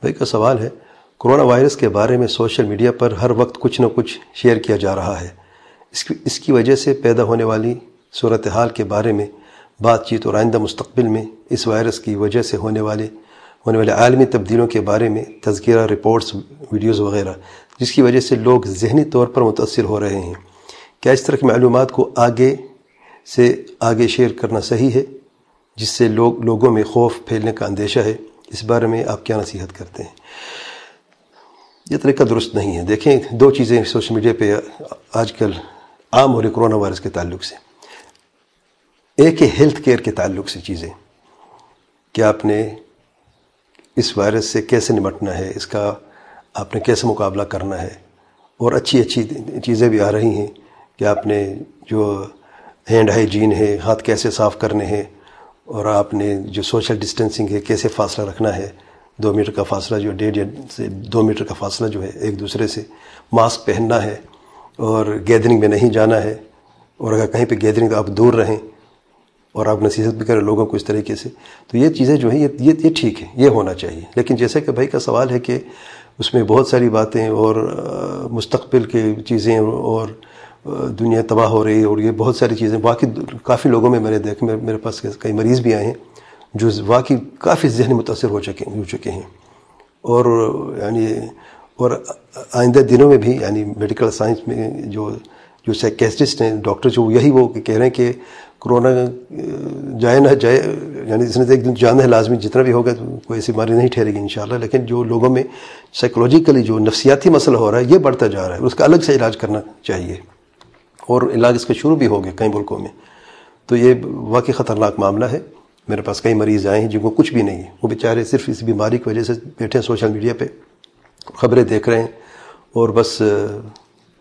بھائی کا سوال ہے، کرونا وائرس کے بارے میں سوشل میڈیا پر ہر وقت کچھ نہ کچھ شیئر کیا جا رہا ہے۔ اس کی اس کی وجہ سے پیدا ہونے والی صورتحال کے بارے میں بات چیت اور آئندہ مستقبل میں اس وائرس کی وجہ سے ہونے والے ہونے والے عالمی تبدیلیوں کے بارے میں تذکرہ رپورٹس ویڈیوز وغیرہ، جس کی وجہ سے لوگ ذہنی طور پر متاثر ہو رہے ہیں۔ کیا اس طرح کی معلومات کو آگے سے آگے شیئر کرنا صحیح ہے، جس سے لوگ، لوگوں میں خوف پھیلنے کا اندیشہ ہے؟ اس بارے میں آپ کیا نصیحت کرتے ہیں؟ یہ طریقہ درست نہیں ہے۔ دیکھیں، دو چیزیں سوشل میڈیا پہ آج کل عام ہو رہی کرونا وائرس کے تعلق سے۔ ایک ہے ہیلتھ کیئر کے تعلق سے چیزیں۔ کہ آپ نے اس وائرس سے کیسے نمٹنا ہے؟ اس کا آپ نے کیسے مقابلہ کرنا ہے؟ اور اچھی اچھی چیزیں بھی آ رہی ہیں۔ کہ آپ نے جو ہینڈ ہائیجین ہے، ہاتھ کیسے صاف کرنے ہیں؟ اور آپ نے جو سوشل ڈسٹینسنگ ہے، کیسے فاصلہ رکھنا ہے؟ دو میٹر کا فاصلہ جو ڈیڑھ سے دو میٹر کا فاصلہ جو ہے، ایک دوسرے سے ماسک پہننا ہے اور گیدرنگ میں نہیں جانا ہے۔ اور اگر کہیں پہ گیدرنگ آپ دور رہیں اور آپ نصیحت بھی کریں لوگوں کو اس طریقے سے، تو یہ چیزیں جو ہیں، یہ یہ ٹھیک ہے، یہ ہونا چاہیے۔ لیکن جیسے کہ بھائی کا سوال ہے کہ اس میں بہت ساری باتیں اور مستقبل کے چیزیں اور دنیا تباہ ہو رہی ہے اور یہ بہت ساری چیزیں واقعی کافی لوگوں میں میں نے دیکھ میرے پاس کئی مریض بھی آئے ہیں جو واقعی کافی ذہنی متاثر ہو چکے ہو چکے ہیں۔ اور یعنی اور آئندہ دنوں میں بھی یعنی میڈیکل سائنس میں جو جو سائکیسٹسٹ ہیں ڈاکٹر جو یہی وہ کہہ رہے ہیں کہ کرونا، جائے نہ جائے یعنی اس نے ایک دن جانا ہے، لازمی جتنا بھی ہوگا کوئی ایسی بیماری نہیں ٹھہرے گی انشاءاللہ، لیکن جو لوگوں میں سائیکولوجیکلی جو نفسیاتی مسئلہ ہو رہا ہے، یہ بڑھتا جا رہا ہے اس کا الگ سے علاج کرنا چاہیے۔ اور علاج اس کا شروع بھی ہو گیا کئی ملکوں میں۔ تو یہ واقعی خطرناک معاملہ ہے۔ میرے پاس کئی مریض آئے ہیں جن کو کچھ بھی نہیں ہے۔ وہ بیچارے صرف اس بیماری کی وجہ سے بیٹھے ہیں سوشل میڈیا پہ، خبریں دیکھ رہے ہیں اور بس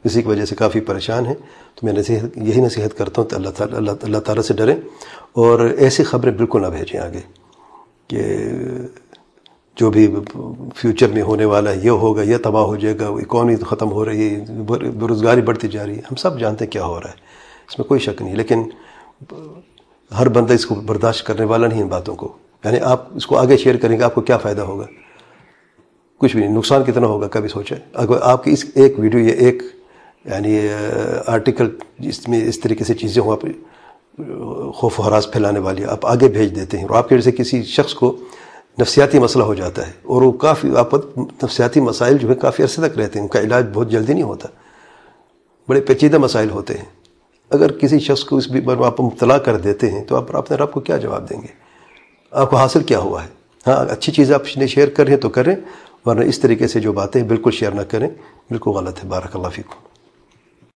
اسی کی وجہ سے کافی پریشان ہیں۔ تو میں نصیحت، یہی نصیحت کرتا ہوں کہ اللہ تعالیٰ، اللہ اللہ تعالیٰ سے ڈریں۔ اور ایسی خبریں بالکل نہ بھیجیں آگے کہ جو بھی فیوچر میں ہونے والا ہے یہ ہوگا، یہ تباہ ہو جائے گا اکانومی ختم ہو رہی ہے بے روزگاری بڑھتی جا رہی ہے، ہم سب جانتے ہیں کیا ہو رہا ہے، اس میں کوئی شک نہیں۔ لیکن ہر بندہ اس کو برداشت کرنے والا نہیں ان باتوں کو۔ یعنی آپ اس کو آگے شیئر کریں گے، آپ کو کیا فائدہ ہوگا؟ کچھ بھی نہیں، نقصان کتنا ہوگا کبھی سوچیں۔ اگر آپ کی اس ایک ویڈیو یا ایک یعنی آرٹیکل جس میں اس طریقے سے چیزیں ہوں، آپ خوف و حراس پھیلانے والی آپ آگے بھیج دیتے ہیں اور آپ کے جیسے کسی شخص کو نفسیاتی مسئلہ ہو جاتا ہے اور وہ کافی آپ نفسیاتی مسائل جو ہے کافی عرصے تک رہتے ہیں، ان کا علاج بہت جلدی نہیں ہوتا۔ بڑے پیچیدہ مسائل ہوتے ہیں۔ اگر کسی شخص کو اس بیمار آپ مبتلا کر دیتے ہیں تو آپ اپنے رب کو کیا جواب دیں گے؟ آپ کو حاصل کیا ہوا ہے؟ ہاں اچھی چیز آپ نے شیئر کر رہے ہیں تو کریں، ورنہ اس طریقے سے جو باتیں بالکل شیئر نہ کریں، بالکل غلط ہے۔ بارک اللہ فیکم۔